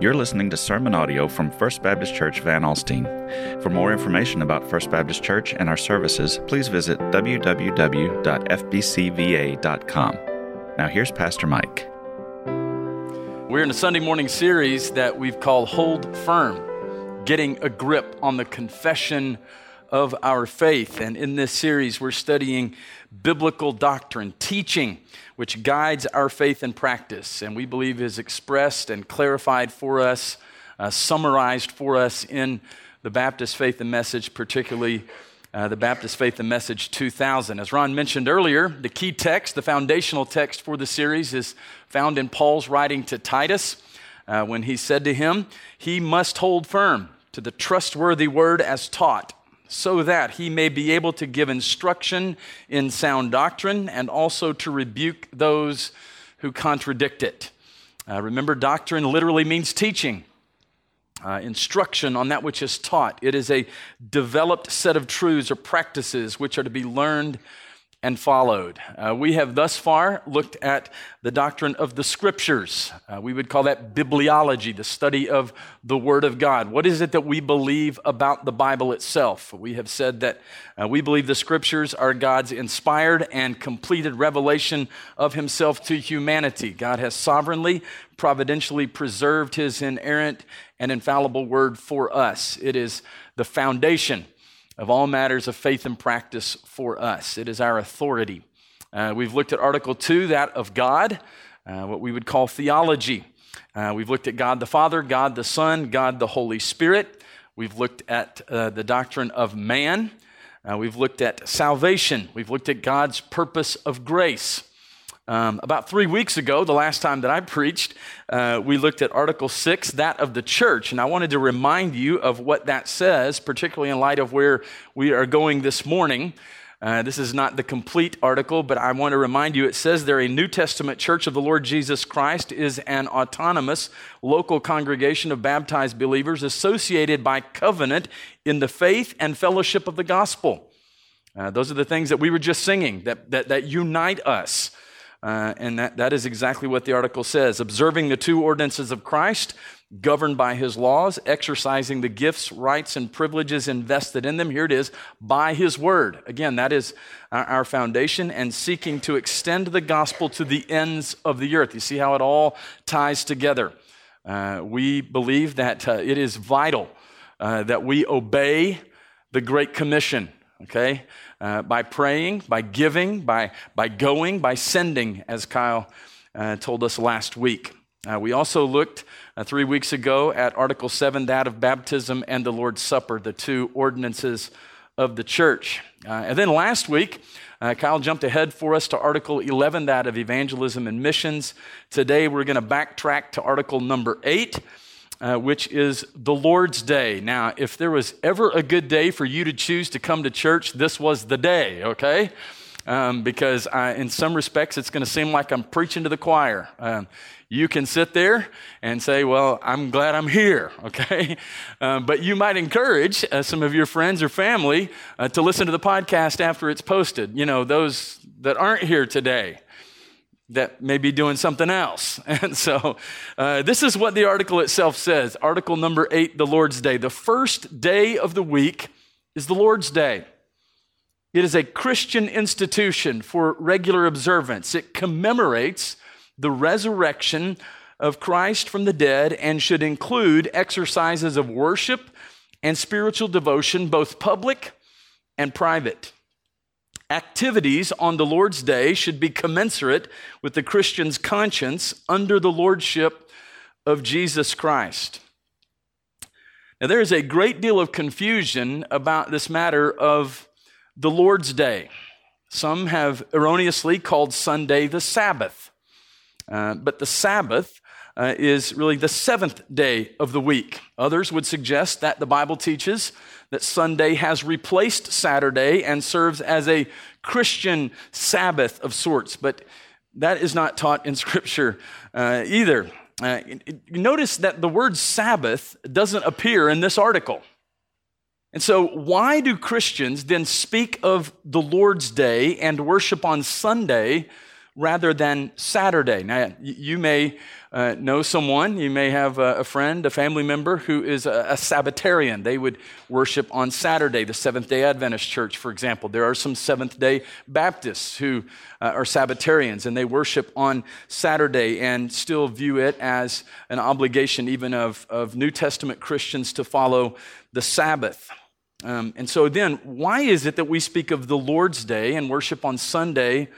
You're listening to sermon audio from First Baptist Church Van Alstyne. For more information about First Baptist Church and our services, please visit www.fbcva.com. Now, here's Pastor Mike. We're in a Sunday morning series that we've called Hold Firm, getting a grip on the confession of our faith. And in this series, we're studying biblical doctrine, teaching which guides our faith and practice, and we believe is expressed and clarified for us, uh, summarized for us in the Baptist Faith and Message, particularly uh, the Baptist Faith and Message 2000. As Ron mentioned earlier, the key text, the foundational text for the series, is found in Paul's writing to Titus uh, when he said to him, He must hold firm to the trustworthy word as taught so that he may be able to give instruction in sound doctrine and also to rebuke those who contradict it. Uh, remember, doctrine literally means teaching. Uh, instruction on that which is taught. It is a developed set of truths or practices which are to be learned and followed. Uh, we have thus far looked at the doctrine of the scriptures. Uh, we would call that bibliology, the study of the Word of God. What is it that we believe about the Bible itself? We have said that uh, we believe the scriptures are God's inspired and completed revelation of Himself to humanity. God has sovereignly, providentially preserved His inerrant and infallible Word for us. It is the foundation of all matters of faith and practice for us. It is our authority. Uh, we've looked at Article 2, that of God, uh, what we would call theology. Uh, we've looked at God the Father, God the Son, God the Holy Spirit. We've looked at uh, the doctrine of man. Uh, we've looked at salvation. We've looked at God's purpose of grace. Um, about three weeks ago, the last time that I preached, uh, we looked at Article 6, that of the church. And I wanted to remind you of what that says, particularly in light of where we are going this morning. Uh, this is not the complete article, but I want to remind you it says there a New Testament church of the Lord Jesus Christ is an autonomous local congregation of baptized believers associated by covenant in the faith and fellowship of the gospel. Uh, those are the things that we were just singing that, that, that unite us. Uh, and that, that is exactly what the article says. Observing the two ordinances of Christ, governed by his laws, exercising the gifts, rights, and privileges invested in them. Here it is by his word. Again, that is our foundation, and seeking to extend the gospel to the ends of the earth. You see how it all ties together. Uh, we believe that uh, it is vital uh, that we obey the Great Commission, okay? Uh, by praying, by giving, by, by going, by sending, as Kyle uh, told us last week. Uh, we also looked uh, three weeks ago at Article 7, that of baptism and the Lord's Supper, the two ordinances of the church. Uh, and then last week, uh, Kyle jumped ahead for us to Article 11, that of evangelism and missions. Today, we're going to backtrack to Article number 8 uh, which is the Lord's Day. Now, if there was ever a good day for you to choose to come to church, this was the day, okay? Um, because I, in some respects, it's going to seem like I'm preaching to the choir. Um, you can sit there and say, Well, I'm glad I'm here, okay? Um, but you might encourage uh, some of your friends or family uh, to listen to the podcast after it's posted. You know, those that aren't here today that may be doing something else. And so uh, this is what the article itself says. Article number eight, the Lord's Day. The first day of the week is the Lord's Day. It is a Christian institution for regular observance. It commemorates the resurrection of Christ from the dead and should include exercises of worship and spiritual devotion, both public and private. Activities on the Lord's Day should be commensurate with the Christian's conscience under the lordship of Jesus Christ. Now, there is a great deal of confusion about this matter of the Lord's Day. Some have erroneously called Sunday the Sabbath, uh, but the Sabbath uh, is really the seventh day of the week. Others would suggest that the Bible teaches that Sunday has replaced Saturday and serves as a Christian Sabbath of sorts, but that is not taught in Scripture uh, either. Uh, notice that the word Sabbath doesn't appear in this article. And so, why do Christians then speak of the Lord's Day and worship on Sunday rather than Saturday. Now, you may uh, know someone, you may have a, a, friend, a family member who is a, a, Sabbatarian. They would worship on Saturday, the Seventh day Adventist Church, for example. There are some Seventh day Baptists who uh, are Sabbatarians and they worship on Saturday and still view it as an obligation, even of, of New Testament Christians, to follow the Sabbath. Um, and so then, why is it that we speak of the Lord's Day and worship on Sunday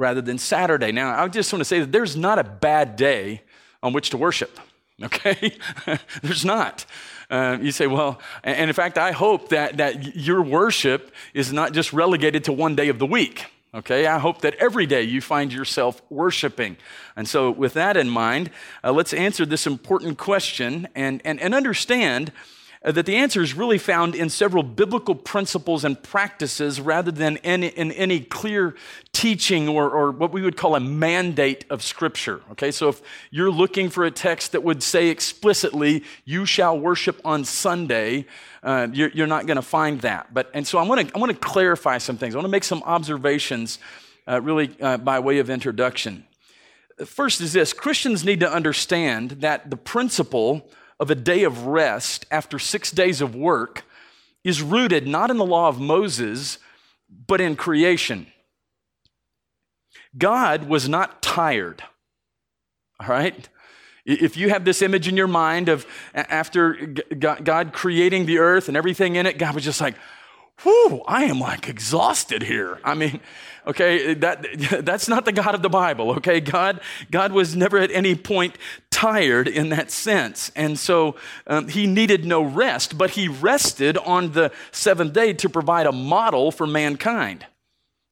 rather than Saturday? Now, I just want to say that there's not a bad day on which to worship, okay? there's not. Uh, you say, well, and in fact, I hope that, that your worship is not just relegated to one day of the week. Okay, I hope that every day you find yourself worshiping. And so, with that in mind, uh, let's answer this important question and, and, and understand that the answer is really found in several biblical principles and practices rather than in, in any clear teaching or, or what we would call a mandate of Scripture. Okay, so if you're looking for a text that would say explicitly, you shall worship on Sunday, uh, you're, you're, not going to find that. But, and so I want to I want to clarify some things. I want to make some observations uh, really uh, by way of introduction. First is this Christians need to understand that the principle of a day of rest after six days of work is rooted not in the law of Moses, but in creation. God was not tired, all right? If you have this image in your mind of after God creating the earth and everything in it, God was just like, whew, I am like exhausted here. I mean, okay, that, that's not the God of the Bible, okay? God, God was never at any point tired in that sense. And so um, he needed no rest, but he rested on the seventh day to provide a model for mankind.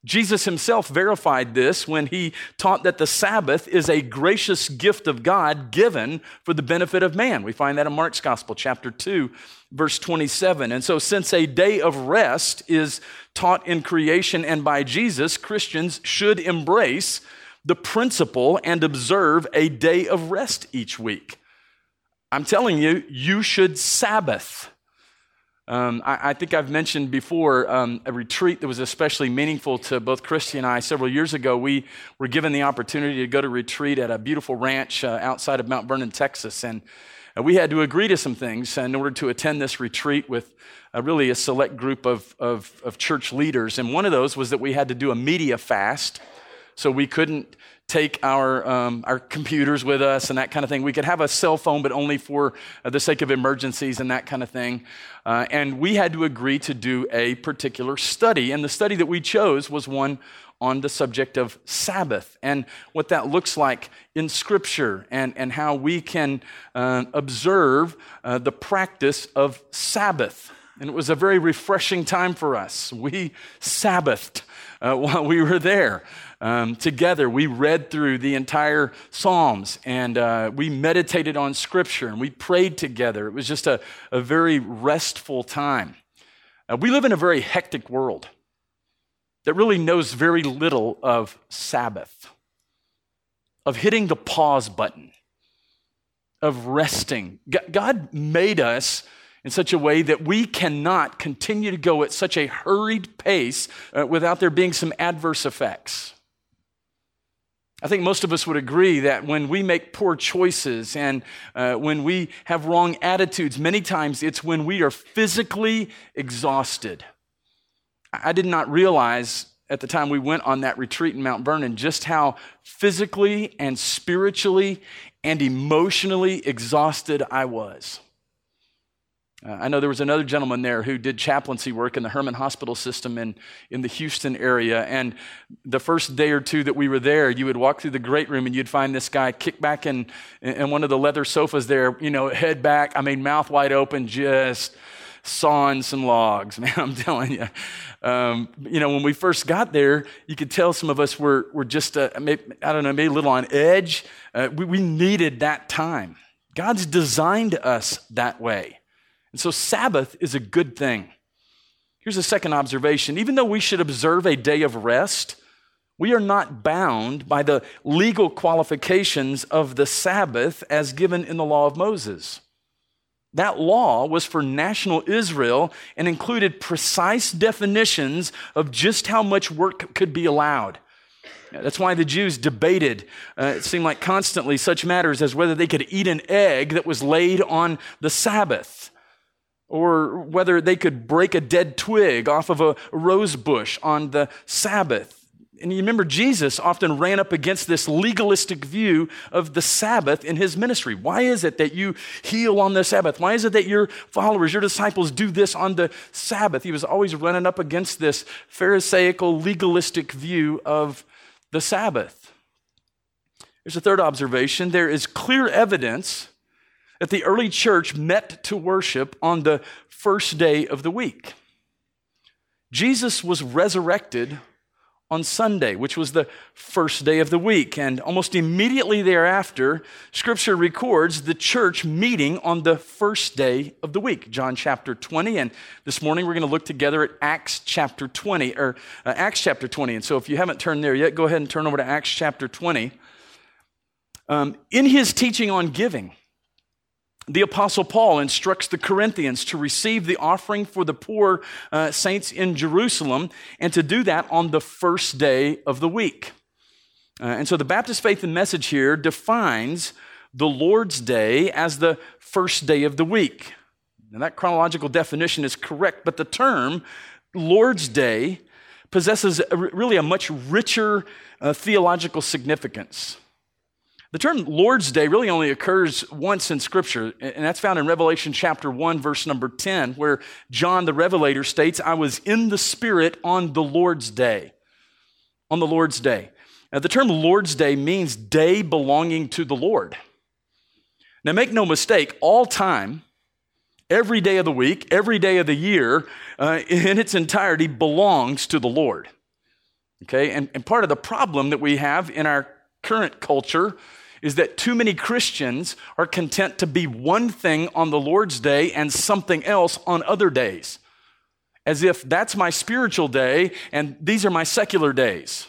Jesus himself verified this when he taught that the Sabbath is a gracious gift of God given for the benefit of man. We find that in Mark's Gospel, chapter 2, verse 27. And so, since a day of rest is taught in creation and by Jesus, Christians should embrace the principle and observe a day of rest each week. I'm telling you, you should Sabbath. Um, I, I, think I've mentioned before um, a retreat that was especially meaningful to both Christy and I. Several years ago, we were given the opportunity to go to retreat at a beautiful ranch uh, outside of Mount Vernon, Texas. And uh, we had to agree to some things in order to attend this retreat with uh, really a select group of, of, of church leaders. And one of those was that we had to do a media fast. So we couldn't take our, um, our computers with us and that kind of thing. We could have a cell phone, but only for uh, the sake of emergencies and that kind of thing. Uh, and we had to agree to do a particular study. And the study that we chose was one on the subject of Sabbath and what that looks like in Scripture and, and how we can uh, observe uh, the practice of Sabbath. And it was a very refreshing time for us. We Sabbathed uh, while we were there um, together. We read through the entire Psalms and uh, we meditated on Scripture and we prayed together. It was just a, a very restful time. Uh, we live in a very hectic world that really knows very little of Sabbath, of hitting the pause button, of resting. God made us in such a way that we cannot continue to go at such a hurried pace uh, without there being some adverse effects. I think most of us would agree that when we make poor choices and uh, when we have wrong attitudes, many times it's when we are physically exhausted. I did not realize at the time we went on that retreat in Mount Vernon just how physically and spiritually and emotionally exhausted I was. Uh, I know there was another gentleman there who did chaplaincy work in the Hermann Hospital system in, in the Houston area. And the first day or two that we were there, you would walk through the great room and you'd find this guy kicked back in, in one of the leather sofas there, you know, head back, I mean, mouth wide open, just sawing some logs, man, I'm telling you. Um, you know, when we first got there, you could tell some of us were, were just, uh, maybe, I don't know, maybe a little on edge. Uh, we, we needed that time. God's designed us that way. And so Sabbath is a good thing. Here's a second observation. Even though we should observe a day of rest, we are not bound by the legal qualifications of the Sabbath as given in the law of Moses. That law was for national Israel and included precise definitions of just how much work could be allowed. That's why the Jews debated, uh, it seemed like constantly, such matters as whether they could eat an egg that was laid on the Sabbath, or whether they could break a dead twig off of a rose bush on the Sabbath. And you remember, Jesus often ran up against this legalistic view of the Sabbath in his ministry. Why is it that you heal on the Sabbath? Why is it that your followers, your disciples, do this on the Sabbath? He was always running up against this Pharisaical, legalistic view of the Sabbath. There's a third observation there is clear evidence that the early church met to worship on the first day of the week. Jesus was resurrected on Sunday, which was the first day of the week. And almost immediately thereafter, Scripture records the church meeting on the first day of the week, John chapter 20. And this morning we're going to look together at Acts chapter 20, or uh, Acts chapter 20. And so if you haven't turned there yet, go ahead and turn over to Acts chapter 20. Um, in his teaching on giving, the Apostle Paul instructs the Corinthians to receive the offering for the poor uh, saints in Jerusalem and to do that on the first day of the week. Uh, and so the Baptist Faith and Message here defines the Lord's Day as the first day of the week. Now, that chronological definition is correct, but the term Lord's Day possesses a, really a much richer uh, theological significance. The term Lord's Day really only occurs once in Scripture, and that's found in Revelation chapter 1, verse number 10, where John the Revelator states, I was in the Spirit on the Lord's Day. On the Lord's Day. Now, the term Lord's Day means day belonging to the Lord. Now, make no mistake, all time, every day of the week, every day of the year, uh, in its entirety belongs to the Lord. Okay, and, and part of the problem that we have in our current culture is that too many Christians are content to be one thing on the Lord's day and something else on other days. As if that's my spiritual day and these are my secular days.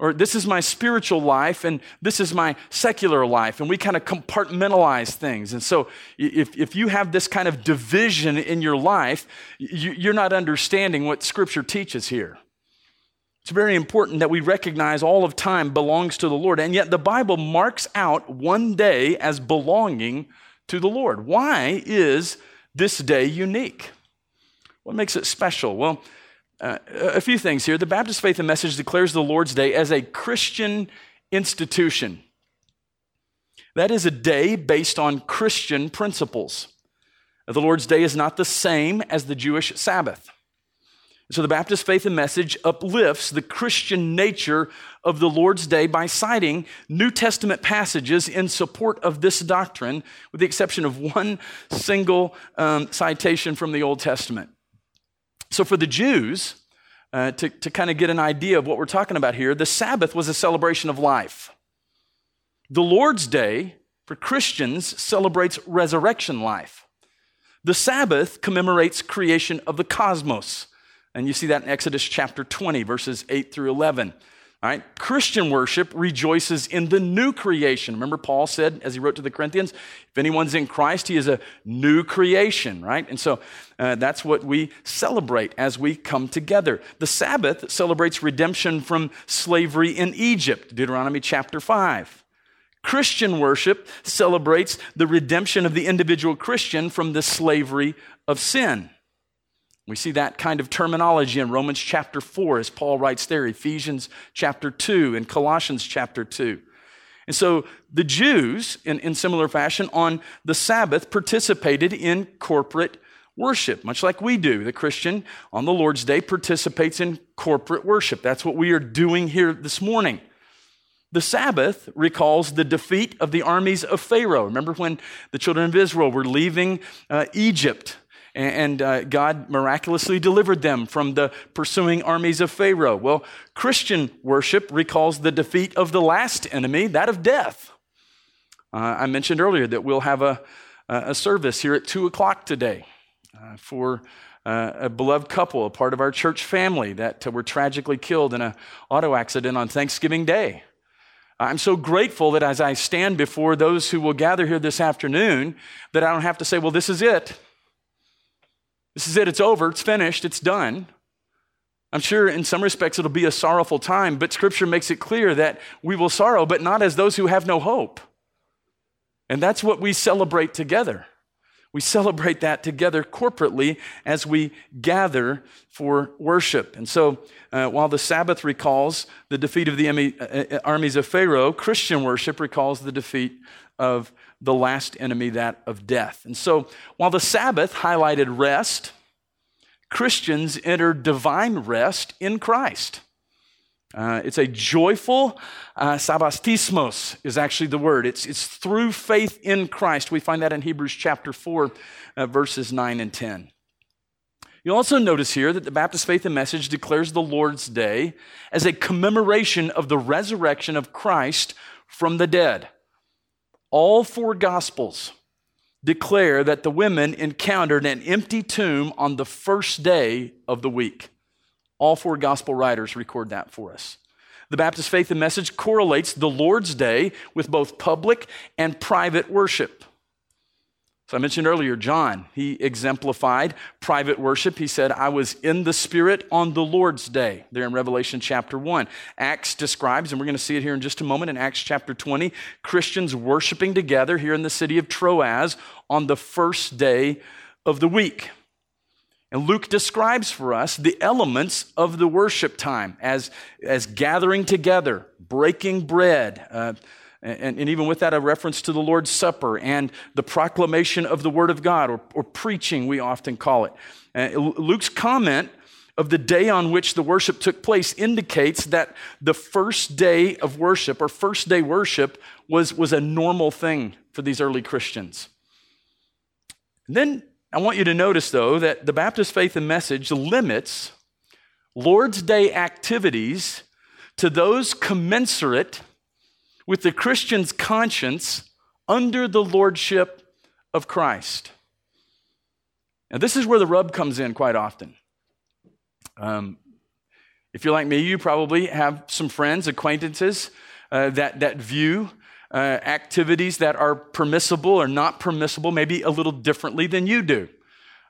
Or this is my spiritual life and this is my secular life. And we kind of compartmentalize things. And so if, if you have this kind of division in your life, you, you're not understanding what Scripture teaches here. It's very important that we recognize all of time belongs to the Lord. And yet the Bible marks out one day as belonging to the Lord. Why is this day unique? What makes it special? Well, uh, a few things here. The Baptist Faith and Message declares the Lord's Day as a Christian institution. That is a day based on Christian principles. The Lord's Day is not the same as the Jewish Sabbath. So the Baptist faith and message uplifts the Christian nature of the Lord's Day by citing New Testament passages in support of this doctrine, with the exception of one single um, citation from the Old Testament. So for the Jews, uh, to, to kind of get an idea of what we're talking about here, the Sabbath was a celebration of life. The Lord's Day for Christians celebrates resurrection life. The Sabbath commemorates creation of the cosmos. And you see that in Exodus chapter 20, verses 8 through 11. All right, Christian worship rejoices in the new creation. Remember, Paul said, as he wrote to the Corinthians, if anyone's in Christ, he is a new creation, right? And so uh, that's what we celebrate as we come together. The Sabbath celebrates redemption from slavery in Egypt, Deuteronomy chapter 5. Christian worship celebrates the redemption of the individual Christian from the slavery of sin. We see that kind of terminology in Romans chapter 4, as Paul writes there, Ephesians chapter 2, and Colossians chapter 2. And so the Jews, in, in similar fashion, on the Sabbath participated in corporate worship, much like we do. The Christian on the Lord's Day participates in corporate worship. That's what we are doing here this morning. The Sabbath recalls the defeat of the armies of Pharaoh. Remember when the children of Israel were leaving uh, Egypt and uh, God miraculously delivered them from the pursuing armies of Pharaoh. Well, Christian worship recalls the defeat of the last enemy, that of death. Uh, I mentioned earlier that we'll have a, a service here at 2 o'clock today uh, for uh, a beloved couple, a part of our church family that were tragically killed in an auto accident on Thanksgiving Day. I'm so grateful that as I stand before those who will gather here this afternoon, that I don't have to say, well, this is it. This is it, it's over, it's finished, it's done. I'm sure in some respects it'll be a sorrowful time, but Scripture makes it clear that we will sorrow, but not as those who have no hope. And that's what we celebrate together. We celebrate that together corporately as we gather for worship. And so, uh, while the Sabbath recalls the defeat of the uh, uh, armies of Pharaoh, Christian worship recalls the defeat of the last enemy, that of death. And so, while the Sabbath highlighted rest, Christians enter divine rest in Christ. Uh, it's a joyful, uh, sabbatismos is actually the word. It's, it's through faith in Christ. We find that in Hebrews chapter 4, uh, verses 9 and 10. You'll also notice here that the Baptist Faith and Message declares the Lord's Day as a commemoration of the resurrection of Christ from the dead. All four Gospels declare that the women encountered an empty tomb on the first day of the week. All four gospel writers record that for us. The Baptist Faith and Message correlates the Lord's Day with both public and private worship. So I mentioned earlier, John, he exemplified private worship. He said, I was in the Spirit on the Lord's day, there in Revelation chapter 1. Acts describes, and we're going to see it here in just a moment in Acts chapter 20, Christians worshiping together here in the city of Troas on the first day of the week. And Luke describes for us the elements of the worship time as, as gathering together, breaking bread, uh, and, and, even with that, a reference to the Lord's Supper and the proclamation of the Word of God, or, or preaching, we often call it. Uh, Luke's comment of the day on which the worship took place indicates that the first day of worship, or first day worship, was, was a normal thing for these early Christians. And then I want you to notice, though, that the Baptist Faith and Message limits Lord's Day activities to those commensurate with the Christian's conscience under the lordship of Christ. Now, this is where the rub comes in quite often. Um, if you're like me, you probably have some friends, acquaintances uh, that, that view uh, activities that are permissible or not permissible, maybe a little differently than you do.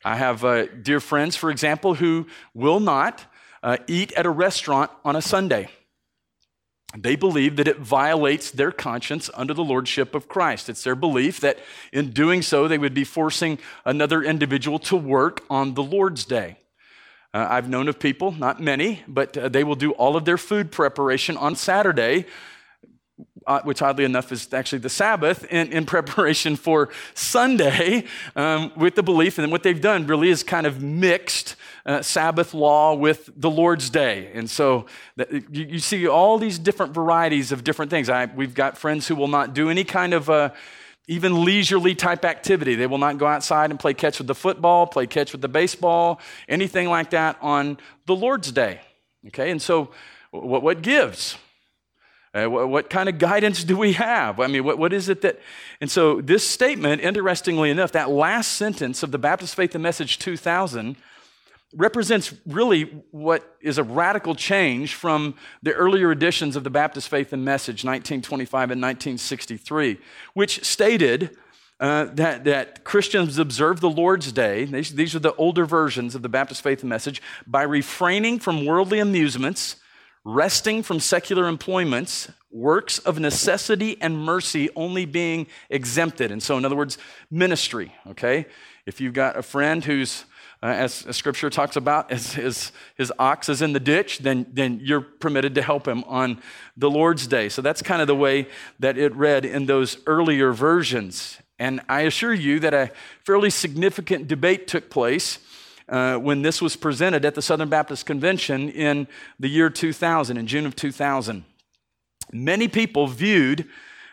I have uh, dear friends, for example, who will not uh, eat at a restaurant on a Sunday. They believe that it violates their conscience under the lordship of Christ. It's their belief that in doing so, they would be forcing another individual to work on the Lord's day. Uh, I've known of people, not many, but uh, they will do all of their food preparation on Saturday uh, which oddly enough is actually the Sabbath, in, in preparation for Sunday um, with the belief. And what they've done really is kind of mixed uh, Sabbath law with the Lord's Day. And so you, you, see all these different varieties of different things. I, we've got friends who will not do any kind of uh, even leisurely type activity. They will not go outside and play catch with the football, play catch with the baseball, anything like that on the Lord's Day. Okay, and so what, what gives? Uh, what, what, kind of guidance do we have? I mean, what, what is it that. And so, this statement, interestingly enough, that last sentence of the Baptist Faith and Message 2000 represents really what is a radical change from the earlier editions of the Baptist Faith and Message, 1925 and 1963, which stated uh, that, that Christians observe the Lord's Day, these, these are the older versions of the Baptist Faith and Message, by refraining from worldly amusements resting from secular employments, works of necessity and mercy only being exempted. And so, in other words, ministry, okay? If you've got a friend who's, uh, as, as, scripture talks about, as his, his ox is in the ditch, then, then you're permitted to help him on the Lord's day. So that's kind of the way that it read in those earlier versions. And I assure you that a fairly significant debate took place uh, when this was presented at the Southern Baptist Convention in the year 2000, in June of 2000. Many people viewed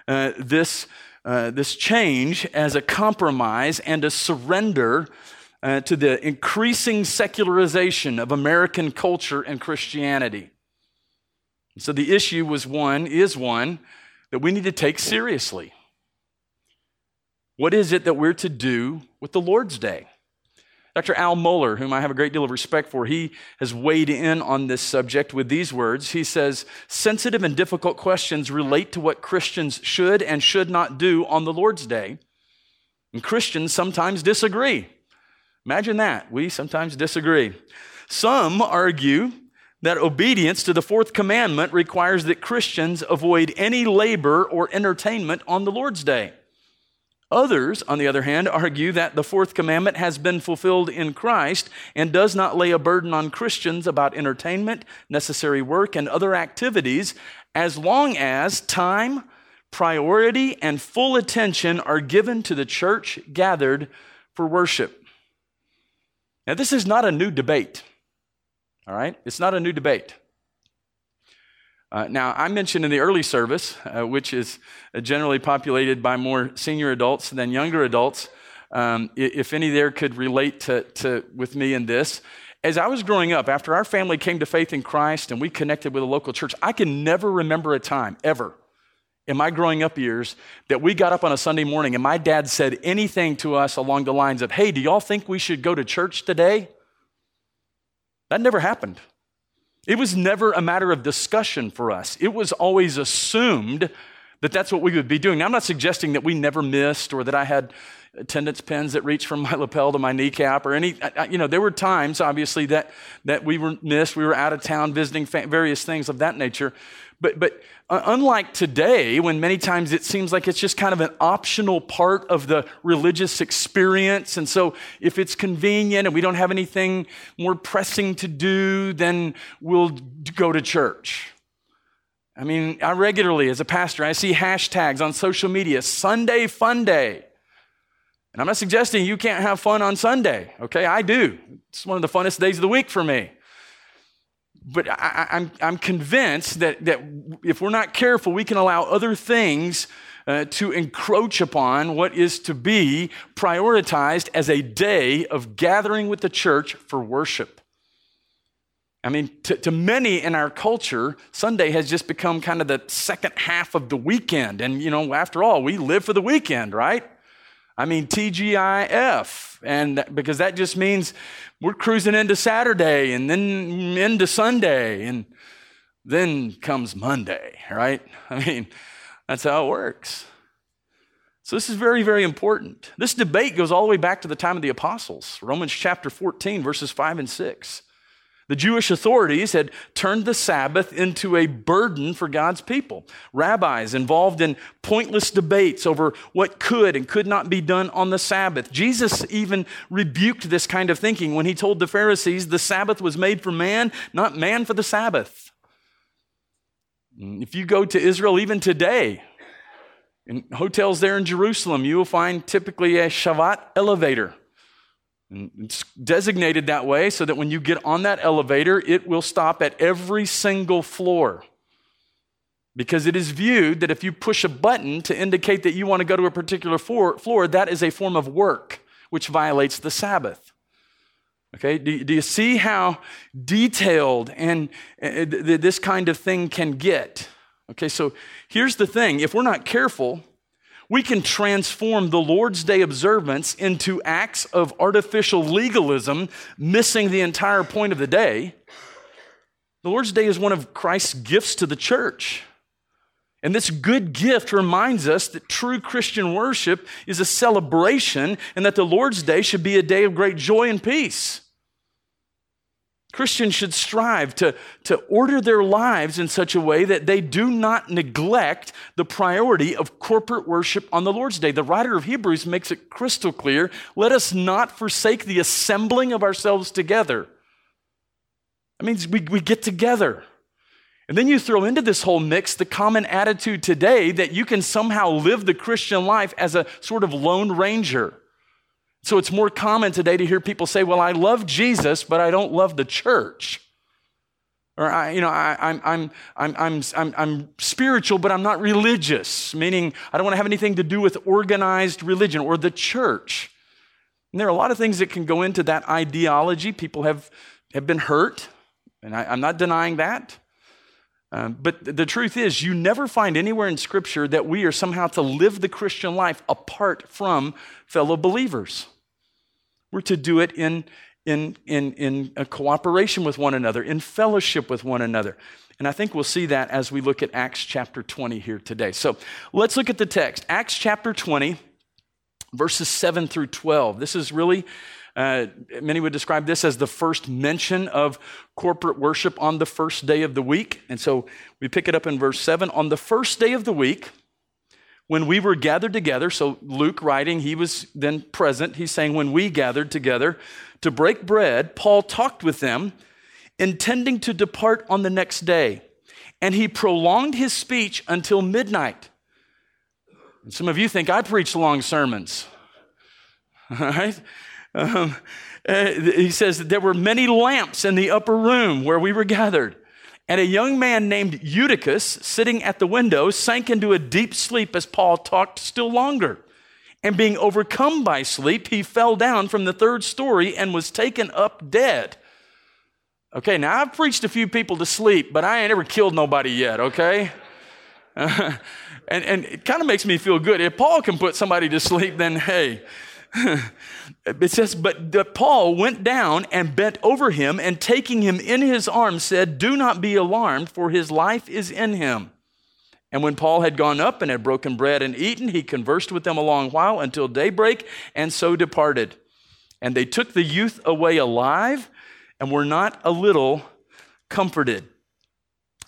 uh, this, uh, this change as a compromise and a surrender uh, to the increasing secularization of American culture and Christianity. So the issue was one, is one that we need to take seriously. What is it that we're to do with the Lord's Day? Dr. Al Mohler, whom I have a great deal of respect for, he has weighed in on this subject with these words. He says, Sensitive and difficult questions relate to what Christians should and should not do on the Lord's Day. And Christians sometimes disagree. Imagine that. We sometimes disagree. Some argue that obedience to the fourth commandment requires that Christians avoid any labor or entertainment on the Lord's day. Others, on the other hand, argue that the fourth commandment has been fulfilled in Christ and does not lay a burden on Christians about entertainment, necessary work, and other activities as long as time, priority, and full attention are given to the church gathered for worship. Now, this is not a new debate, all right? It's not a new debate. Uh, now, I mentioned in the early service, uh, which is generally populated by more senior adults than younger adults, um, if any there could relate to, to, with me in this. As I was growing up, after our family came to faith in Christ and we connected with a local church, I can never remember a time, ever, in my growing up years, that we got up on a Sunday morning and my dad said anything to us along the lines of, Hey, do y'all think we should go to church today? That never happened. It was never a matter of discussion for us. It was always assumed that that's what we would be doing. Now, I'm not suggesting that we never missed or that I had attendance pins that reached from my lapel to my kneecap or any, you know, there were times, obviously, that, that we were missed. We were out of town visiting various things of that nature. But, but uh, unlike today, when many times it seems like it's just kind of an optional part of the religious experience, and so if it's convenient and we don't have anything more pressing to do, then we'll go to church. I mean, I regularly, as a pastor, I see hashtags on social media Sunday Fun Day. And I'm not suggesting you can't have fun on Sunday, okay? I do. It's one of the funnest days of the week for me. But I, am I'm, I'm convinced that, that if we're not careful, we can allow other things uh, to encroach upon what is to be prioritized as a day of gathering with the church for worship. I mean, to, to, many in our culture, Sunday has just become kind of the second half of the weekend. And, you know, after all, we live for the weekend, right? I mean, TGIF. And because that just means we're cruising into Saturday and then into Sunday and then comes Monday, right? I mean, that's how it works. So, this is very, very important. This debate goes all the way back to the time of the apostles, Romans chapter 14, verses 5 and 6. The Jewish authorities had turned the Sabbath into a burden for God's people. Rabbis involved in pointless debates over what could and could not be done on the Sabbath. Jesus even rebuked this kind of thinking when he told the Pharisees the Sabbath was made for man, not man for the Sabbath. If you go to Israel even today, in hotels there in Jerusalem, you will find typically a Shabbat elevator. It's designated that way so that when you get on that elevator, it will stop at every single floor. Because it is viewed that if you push a button to indicate that you want to go to a particular floor, that is a form of work, which violates the Sabbath. Okay, do, do you see how detailed and uh, this kind of thing can get? Okay, so here's the thing if we're not careful, we can transform the Lord's Day observance into acts of artificial legalism, missing the entire point of the day. The Lord's Day is one of Christ's gifts to the church. And this good gift reminds us that true Christian worship is a celebration and that the Lord's Day should be a day of great joy and peace. Christians should strive to, to order their lives in such a way that they do not neglect the priority of corporate worship on the Lord's Day. The writer of Hebrews makes it crystal clear let us not forsake the assembling of ourselves together. That means we, we get together. And then you throw into this whole mix the common attitude today that you can somehow live the Christian life as a sort of lone ranger. So it's more common today to hear people say, Well, I love Jesus, but I don't love the church. Or, I, you know, I, am I'm, I'm, I'm, I'm, I'm spiritual, but I'm not religious, meaning I don't want to have anything to do with organized religion or the church. And there are a lot of things that can go into that ideology. People have, have been hurt, and I, am not denying that. Um, but the truth is, you never find anywhere in Scripture that we are somehow to live the Christian life apart from fellow believers. We're to do it in, in, in, in cooperation with one another, in fellowship with one another. And I think we'll see that as we look at Acts chapter 20 here today. So let's look at the text. Acts chapter 20, verses 7 through 12. This is really Uh, many would describe this as the first mention of corporate worship on the first day of the week. And so we pick it up in verse 7. On the first day of the week, when we were gathered together, so Luke writing, he was then present. He's saying, when we gathered together to break bread, Paul talked with them, intending to depart on the next day. And he prolonged his speech until midnight. And some of you think I preach long sermons. All right? Um, uh, he says there were many lamps in the upper room where we were gathered. And a young man named Eutychus, sitting at the window, sank into a deep sleep as Paul talked still longer. And being overcome by sleep, he fell down from the third story and was taken up dead. Okay, now I've preached a few people to sleep, but I ain't ever killed nobody yet, okay? And, and it kind of makes me feel good. If Paul can put somebody to sleep, then hey, it says, but Paul went down and bent over him and taking him in his arms said, Do not be alarmed, for his life is in him. And when Paul had gone up and had broken bread and eaten, he conversed with them a long while until daybreak, and so departed. And they took the youth away alive and were not a little comforted.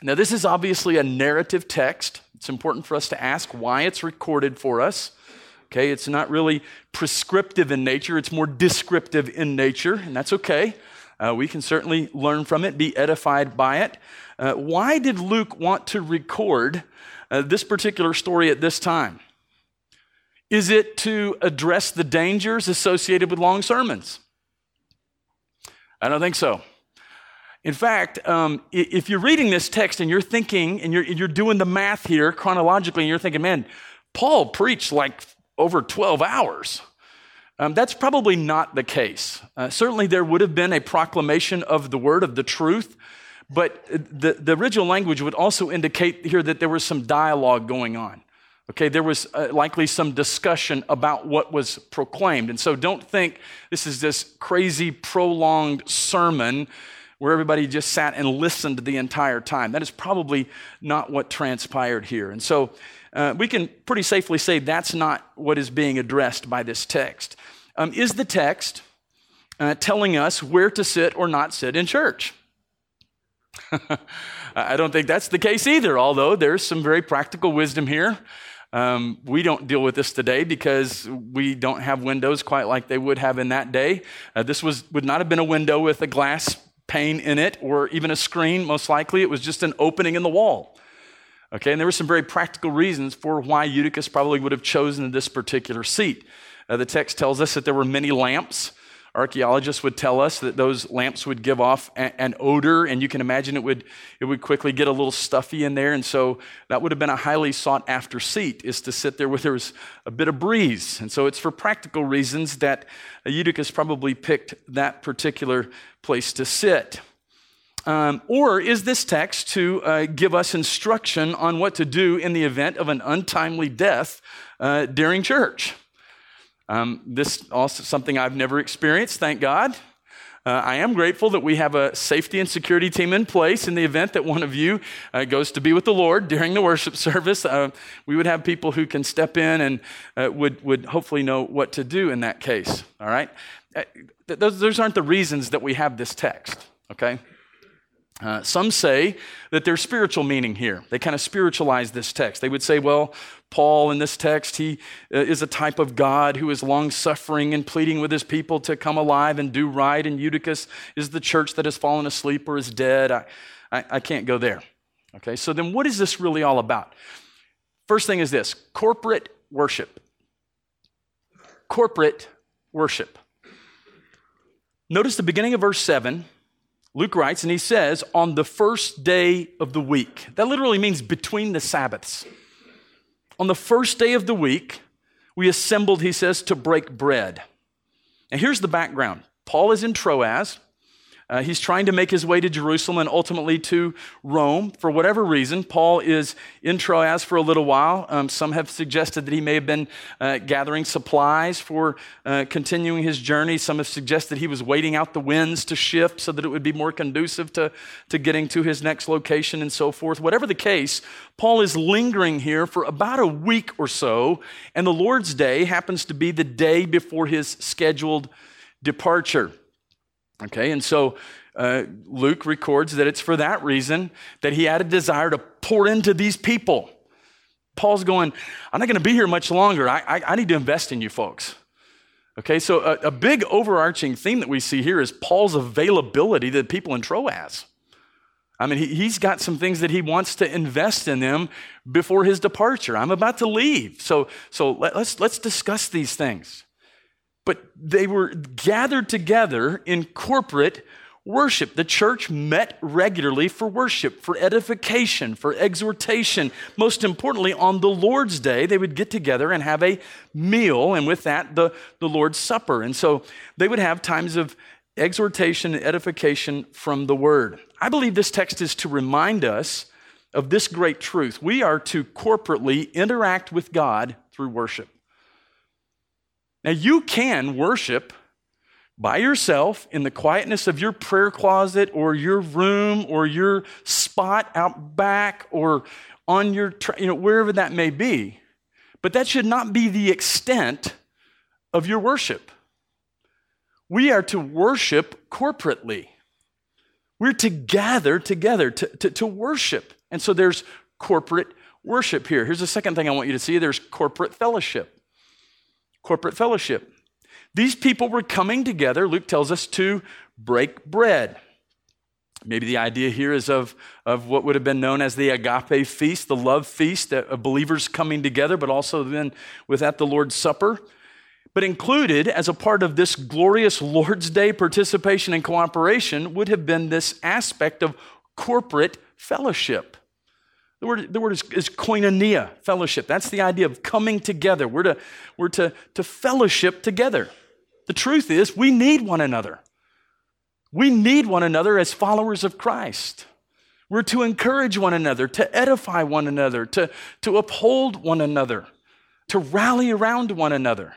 Now, this is obviously a narrative text. It's important for us to ask why it's recorded for us. Okay, it's not really prescriptive in nature, it's more descriptive in nature, and that's okay. Uh, we can certainly learn from it, be edified by it. Uh, why did Luke want to record uh, this particular story at this time? Is it to address the dangers associated with long sermons? I don't think so. In fact, um, if you're reading this text and you're thinking and you're, you're doing the math here chronologically, and you're thinking, man, Paul preached like over 12 hours. Um, that's probably not the case. Uh, certainly, there would have been a proclamation of the word of the truth, but the, the original language would also indicate here that there was some dialogue going on. Okay, there was uh, likely some discussion about what was proclaimed. And so don't think this is this crazy, prolonged sermon where everybody just sat and listened the entire time. That is probably not what transpired here. And so uh, we can pretty safely say that's not what is being addressed by this text. Um, is the text uh, telling us where to sit or not sit in church? I don't think that's the case either, although there's some very practical wisdom here. Um, we don't deal with this today because we don't have windows quite like they would have in that day. Uh, this was, would not have been a window with a glass pane in it or even a screen, most likely. It was just an opening in the wall. Okay, and there were some very practical reasons for why Eutychus probably would have chosen this particular seat. Uh, the text tells us that there were many lamps. Archaeologists would tell us that those lamps would give off a- an odor, and you can imagine it would, it would quickly get a little stuffy in there. And so that would have been a highly sought after seat, is to sit there where there was a bit of breeze. And so it's for practical reasons that Eutychus probably picked that particular place to sit. Um, or is this text to uh, give us instruction on what to do in the event of an untimely death uh, during church? Um, this also something I've never experienced, thank God. Uh, I am grateful that we have a safety and security team in place in the event that one of you uh, goes to be with the Lord during the worship service. Uh, we would have people who can step in and uh, would, would hopefully know what to do in that case. All right? Uh, those, those aren't the reasons that we have this text, okay? Uh, some say that there's spiritual meaning here. They kind of spiritualize this text. They would say, well, Paul in this text, he uh, is a type of God who is long suffering and pleading with his people to come alive and do right. And Eutychus is the church that has fallen asleep or is dead. I, I, I can't go there. Okay, so then what is this really all about? First thing is this corporate worship. Corporate worship. Notice the beginning of verse 7 Luke writes, and he says, on the first day of the week. That literally means between the Sabbaths. On the first day of the week, we assembled, he says, to break bread. And here's the background Paul is in Troas. Uh, he's trying to make his way to Jerusalem and ultimately to Rome. For whatever reason, Paul is in Troas for a little while. Um, some have suggested that he may have been uh, gathering supplies for uh, continuing his journey. Some have suggested he was waiting out the winds to shift so that it would be more conducive to, to getting to his next location and so forth. Whatever the case, Paul is lingering here for about a week or so, and the Lord's Day happens to be the day before his scheduled departure. Okay, and so uh, Luke records that it's for that reason that he had a desire to pour into these people. Paul's going, I'm not going to be here much longer. I, I, I, need to invest in you folks. Okay, so a, a big overarching theme that we see here is Paul's availability to the people in Troas. I mean, he, has got some things that he wants to invest in them before his departure. I'm about to leave. So, so let, let's, let's discuss these things. But they were gathered together in corporate worship. The church met regularly for worship, for edification, for exhortation. Most importantly, on the Lord's Day, they would get together and have a meal, and with that, the, the Lord's Supper. And so they would have times of exhortation and edification from the Word. I believe this text is to remind us of this great truth. We are to corporately interact with God through worship. Now, you can worship by yourself in the quietness of your prayer closet or your room or your spot out back or on your, you know, wherever that may be. But that should not be the extent of your worship. We are to worship corporately. We're to gather together to, to, to worship. And so there's corporate worship here. Here's the second thing I want you to see there's corporate fellowship. Corporate fellowship. These people were coming together, Luke tells us, to break bread. Maybe the idea here is of, of what would have been known as the agape feast, the love feast of believers coming together, but also then with that the Lord's Supper. But included as a part of this glorious Lord's Day participation and cooperation would have been this aspect of corporate fellowship. The word, the word is, is koinonia, fellowship. That's the idea of coming together. We're, to, we're to, to fellowship together. The truth is, we need one another. We need one another as followers of Christ. We're to encourage one another, to edify one another, to, to uphold one another, to rally around one another.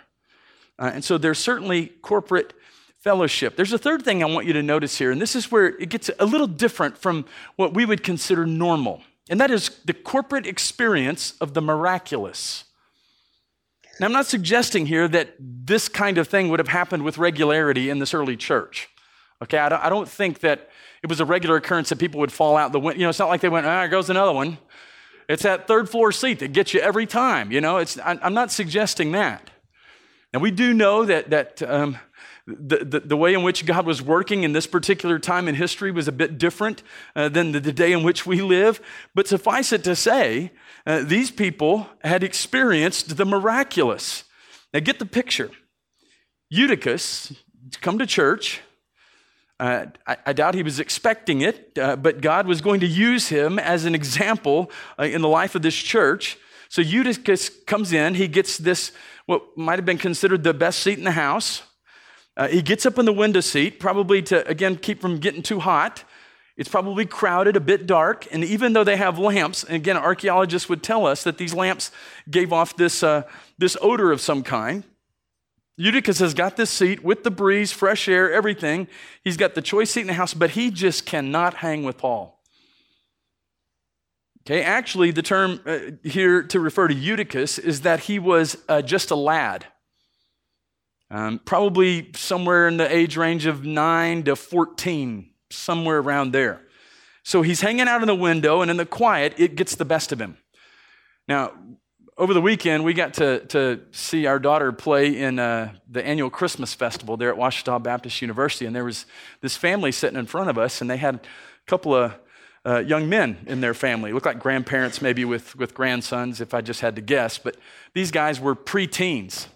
Uh, and so there's certainly corporate fellowship. There's a third thing I want you to notice here, and this is where it gets a little different from what we would consider normal and that is the corporate experience of the miraculous. Now, I'm not suggesting here that this kind of thing would have happened with regularity in this early church. Okay, I don't, think that it was a regular occurrence that people would fall out the window. You know, it's not like they went, ah, there goes another one. It's that third floor seat that gets you every time. You know, it's, I'm not suggesting that. Now, we do know that, that um, the, the, the, way in which God was working in this particular time in history was a bit different uh, than the, the, day in which we live. But suffice it to say, uh, these people had experienced the miraculous. Now, get the picture. Eutychus come to church. Uh, I, I, doubt he was expecting it, uh, but God was going to use him as an example uh, in the life of this church. So Eutychus comes in. He gets this, what might have been considered the best seat in the house. Uh, he gets up in the window seat, probably to, again, keep from getting too hot. It's probably crowded, a bit dark, and even though they have lamps, and again, archaeologists would tell us that these lamps gave off this, uh, this odor of some kind. Eutychus has got this seat with the breeze, fresh air, everything. He's got the choice seat in the house, but he just cannot hang with Paul. Okay, actually, the term uh, here to refer to Eutychus is that he was uh, just a lad. Um, probably somewhere in the age range of 9 to 14, somewhere around there. So he's hanging out in the window, and in the quiet, it gets the best of him. Now, over the weekend, we got to, to see our daughter play in uh, the annual Christmas festival there at Ouachita Baptist University. And there was this family sitting in front of us, and they had a couple of uh, young men in their family. Looked like grandparents, maybe with, with grandsons, if I just had to guess. But these guys were preteens.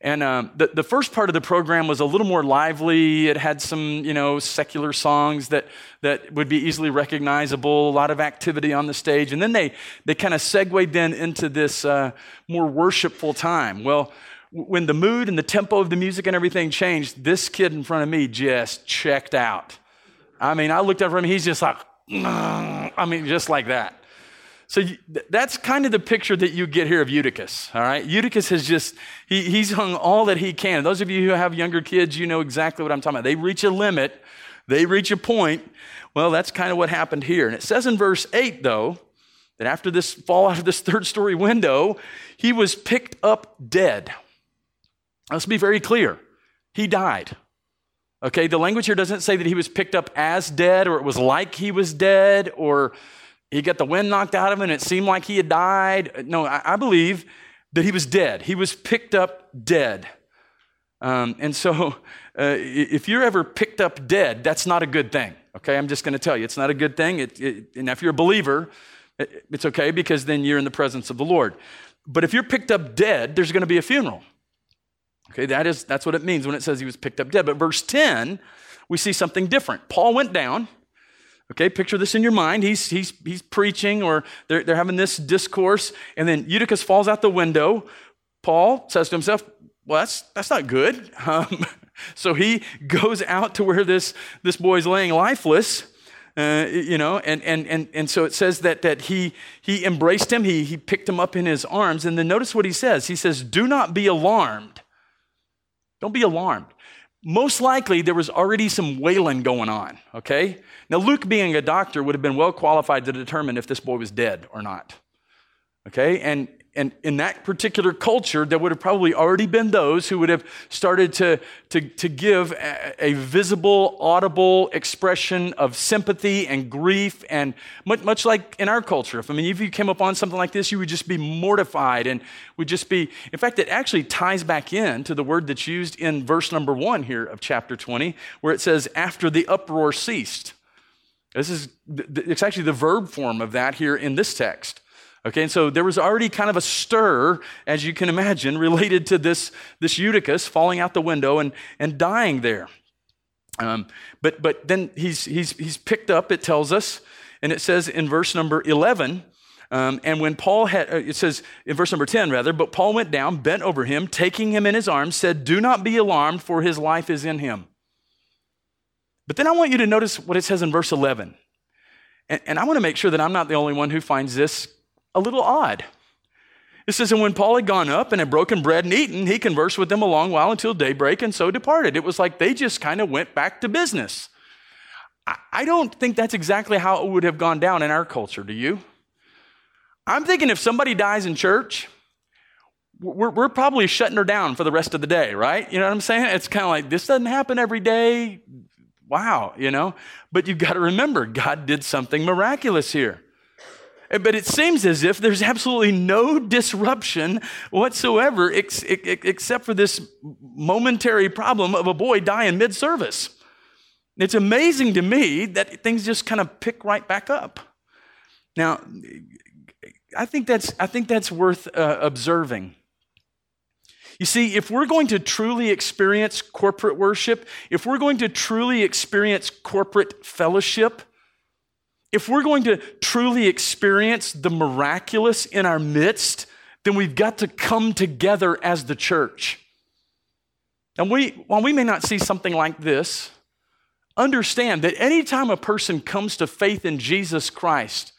And um, the, the first part of the program was a little more lively. It had some, you know, secular songs that, that would be easily recognizable, a lot of activity on the stage. And then they, they kind of segued then into this uh, more worshipful time. Well, when the mood and the tempo of the music and everything changed, this kid in front of me just checked out. I mean, I looked up him, he's just like, I mean, just like that. So that's kind of the picture that you get here of Eutychus, all right? Eutychus has just, he, he's hung all that he can. Those of you who have younger kids, you know exactly what I'm talking about. They reach a limit, they reach a point. Well, that's kind of what happened here. And it says in verse 8, though, that after this fall out of this third story window, he was picked up dead. Let's be very clear. he died. Okay, the language here doesn't say that he was picked up as dead or it was like he was dead or he got the wind knocked out of him and it seemed like he had died. No, I, I believe that he was dead. He was picked up dead. Um, and so, uh, if you're ever picked up dead, that's not a good thing. Okay, I'm just going to tell you, it's not a good thing. It, it, and if you're a believer, it, it's okay because then you're in the presence of the Lord. But if you're picked up dead, there's going to be a funeral. Okay, that is, that's what it means when it says he was picked up dead. But verse 10, we see something different. Paul went down. Okay, picture this in your mind. He's, he's, he's preaching or they're, they're having this discourse, and then Eutychus falls out the window. Paul says to himself, Well, that's, that's not good. Um, so he goes out to where this, this boy's laying lifeless. Uh, you know, and, and, and, and so it says that, that he, he embraced him, he, he picked him up in his arms. And then notice what he says. He says, Do not be alarmed. Don't be alarmed. Most likely, there was already some wailing going on, okay? Now, Luke, being a doctor, would have been well qualified to determine if this boy was dead or not, okay? And, and in that particular culture, there would have probably already been those who would have started to, to, to give a, a visible, audible expression of sympathy and grief, and much, much like in our culture. If, I mean, if you came upon something like this, you would just be mortified and would just be, in fact, it actually ties back in to the word that's used in verse number one here of chapter 20, where it says, after the uproar ceased. This is, it's actually the verb form of that here in this text. Okay, and so there was already kind of a stir, as you can imagine, related to this, this Eutychus falling out the window and, and dying there. Um, but, but then he's, he's, he's picked up, it tells us, and it says in verse number 11, um, and when Paul had, uh, it says in verse number 10 rather, but Paul went down, bent over him, taking him in his arms, said, Do not be alarmed, for his life is in him. But then I want you to notice what it says in verse 11. And, and I want to make sure that I'm not the only one who finds this a little odd. It says, And when Paul had gone up and had broken bread and eaten, he conversed with them a long while until daybreak and so departed. It was like they just kind of went back to business. I don't think that's exactly how it would have gone down in our culture, do you? I'm thinking if somebody dies in church, we're, we're probably shutting her down for the rest of the day, right? You know what I'm saying? It's kind of like, this doesn't happen every day. Wow, you know? But you've got to remember, God did something miraculous here. But it seems as if there's absolutely no disruption whatsoever ex- except for this momentary problem of a boy dying mid service. It's amazing to me that things just kind of pick right back up. Now, I think that's, I think that's worth uh, observing. You see, if we're going to truly experience corporate worship, if we're going to truly experience corporate fellowship, if we're going to truly experience the miraculous in our midst, then we've got to come together as the church. And we, while we may not see something like this, understand that anytime a person comes to faith in Jesus Christ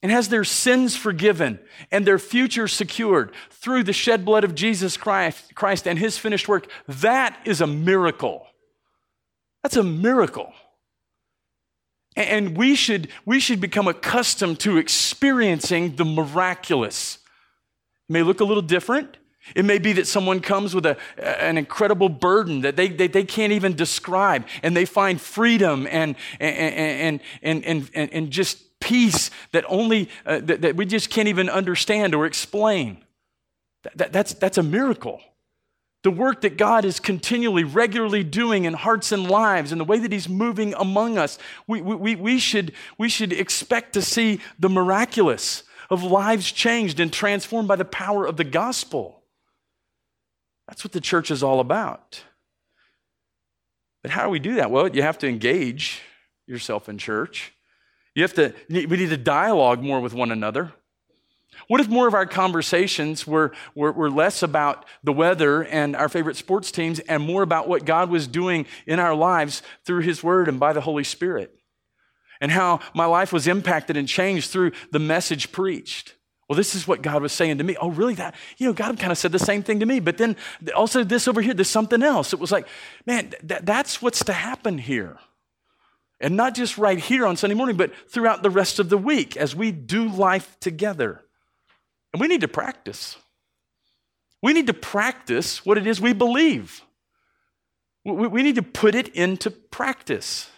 and has their sins forgiven and their future secured through the shed blood of Jesus Christ, Christ and his finished work, that is a miracle. That's a miracle. And we should, we should become accustomed to experiencing the miraculous. It may look a little different. It may be that someone comes with a, an incredible burden that they, they, they can't even describe, and they find freedom and, and, and, and, and, and just peace that only uh, that, that, we just can't even understand or explain. That, that, that's, that's a miracle the work that God is continually, regularly doing in hearts and lives and the way that He's moving among us, we, we, we, should, we should expect to see the miraculous of lives changed and transformed by the power of the gospel. That's what the church is all about. But how do we do that? Well, you have to engage yourself in church. You have to, we need to dialogue more with one another. What if more of our conversations were, were, were, less about the weather and our favorite sports teams and more about what God was doing in our lives through His Word and by the Holy Spirit? And how my life was impacted and changed through the message preached. Well, this is what God was saying to me. Oh, really? That, you know, God kind of said the same thing to me. But then also this over here, there's something else. It was like, man, th- that's what's to happen here. And not just right here on Sunday morning, but throughout the rest of the week as we do life together. And we need to practice. We need to practice what it is we believe. We, need to put it into practice.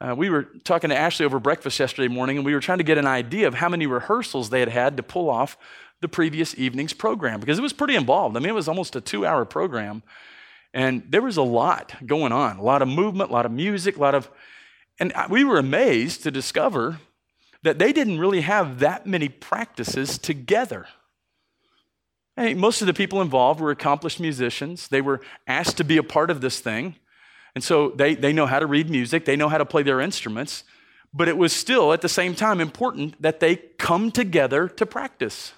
Uh, we were talking to Ashley over breakfast yesterday morning, and we were trying to get an idea of how many rehearsals they had had to pull off the previous evening's program because it was pretty involved. I mean, it was almost a two hour program, and there was a lot going on a lot of movement, a lot of music, a lot of. And we were amazed to discover that they didn't really have that many practices together. Most of the people involved were accomplished musicians. They were asked to be a part of this thing. And so they, they know how to read music, they know how to play their instruments, but it was still at the same time important that they come together to practice.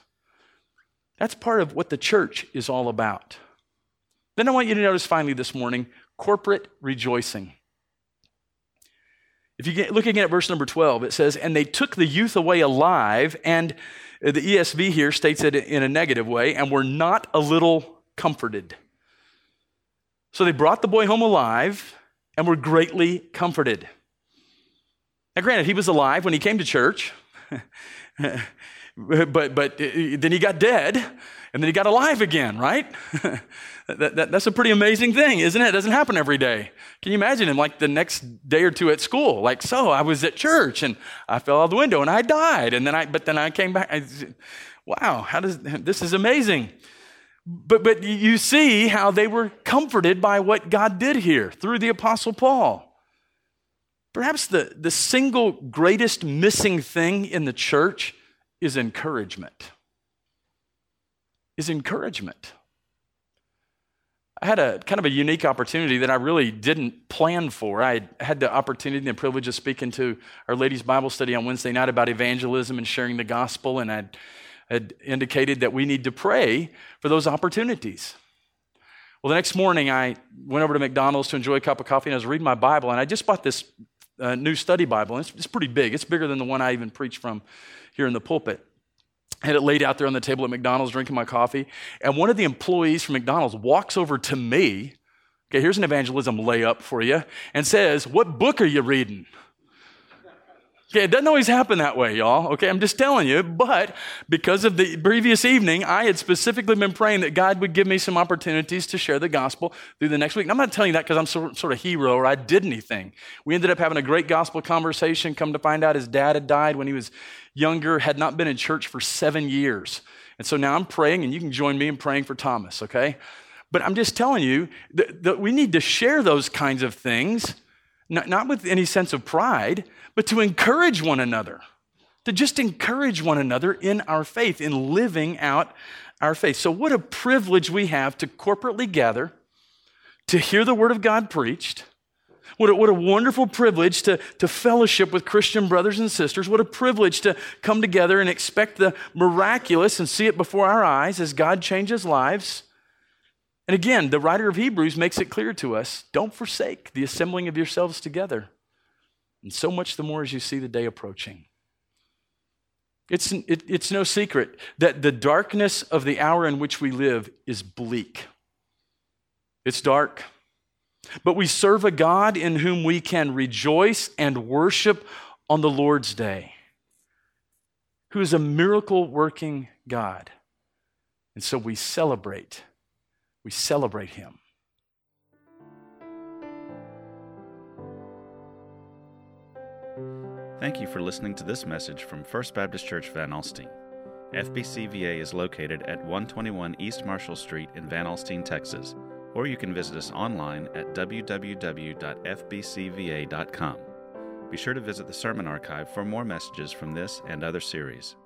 That's part of what the church is all about. Then I want you to notice finally this morning corporate rejoicing. If you get looking at verse number 12, it says, And they took the youth away alive, and the ESV here states it in a negative way, and were not a little comforted. So they brought the boy home alive and were greatly comforted. Now, granted, he was alive when he came to church, but, but uh, then he got dead and then he got alive again, right? that, that, that's a pretty amazing thing, isn't it? It doesn't happen every day. Can you imagine him like the next day or two at school? Like, so I was at church and I fell out the window and I died. And then I, but then I came back. I, wow, how does, this is amazing. But, but you see how they were comforted by what God did here through the Apostle Paul. Perhaps the, the single greatest missing thing in the church is encouragement. Is encouragement. I had a kind of a unique opportunity that I really didn't plan for. I had the opportunity and privilege of speaking to our ladies' Bible study on Wednesday night about evangelism and sharing the gospel, and I'd had indicated that we need to pray for those opportunities. Well, the next morning, I went over to McDonald's to enjoy a cup of coffee, and I was reading my Bible, and I just bought this uh, new study Bible. It's, it's pretty big, it's bigger than the one I even preach from here in the pulpit. Had it laid out there on the table at McDonald's, drinking my coffee, and one of the employees from McDonald's walks over to me. Okay, here's an evangelism layup for you, and says, What book are you reading? Okay, it doesn't always happen that way, y'all. Okay, I'm just telling you. But because of the previous evening, I had specifically been praying that God would give me some opportunities to share the gospel through the next week. And I'm not telling you that because I'm so, sort of hero or I did anything. We ended up having a great gospel conversation. Come to find out his dad had died when he was younger, had not been in church for seven years. And so now I'm praying, and you can join me in praying for Thomas, okay? But I'm just telling you that, that we need to share those kinds of things, not, not with any sense of pride but to encourage one another, to just encourage one another in our faith, in living out our faith. So, what a privilege we have to corporately gather, to hear the Word of God preached. What a, what a wonderful privilege to, to fellowship with Christian brothers and sisters. What a privilege to come together and expect the miraculous and see it before our eyes as God changes lives. And again, the writer of Hebrews makes it clear to us don't forsake the assembling of yourselves together and so much the more as you see the day approaching. It's, it, it's no secret that the darkness of the hour in which we live is bleak. It's dark. But we serve a God in whom we can rejoice and worship on the Lord's day, who is a miracle working God. And so we celebrate. We celebrate him. Thank you for listening to this message from First Baptist Church Van Alstyne. FBCVA is located at 121 East Marshall Street in Van Alstyne, Texas, or you can visit us online at www.fbcva.com. Be sure to visit the sermon archive for more messages from this and other series.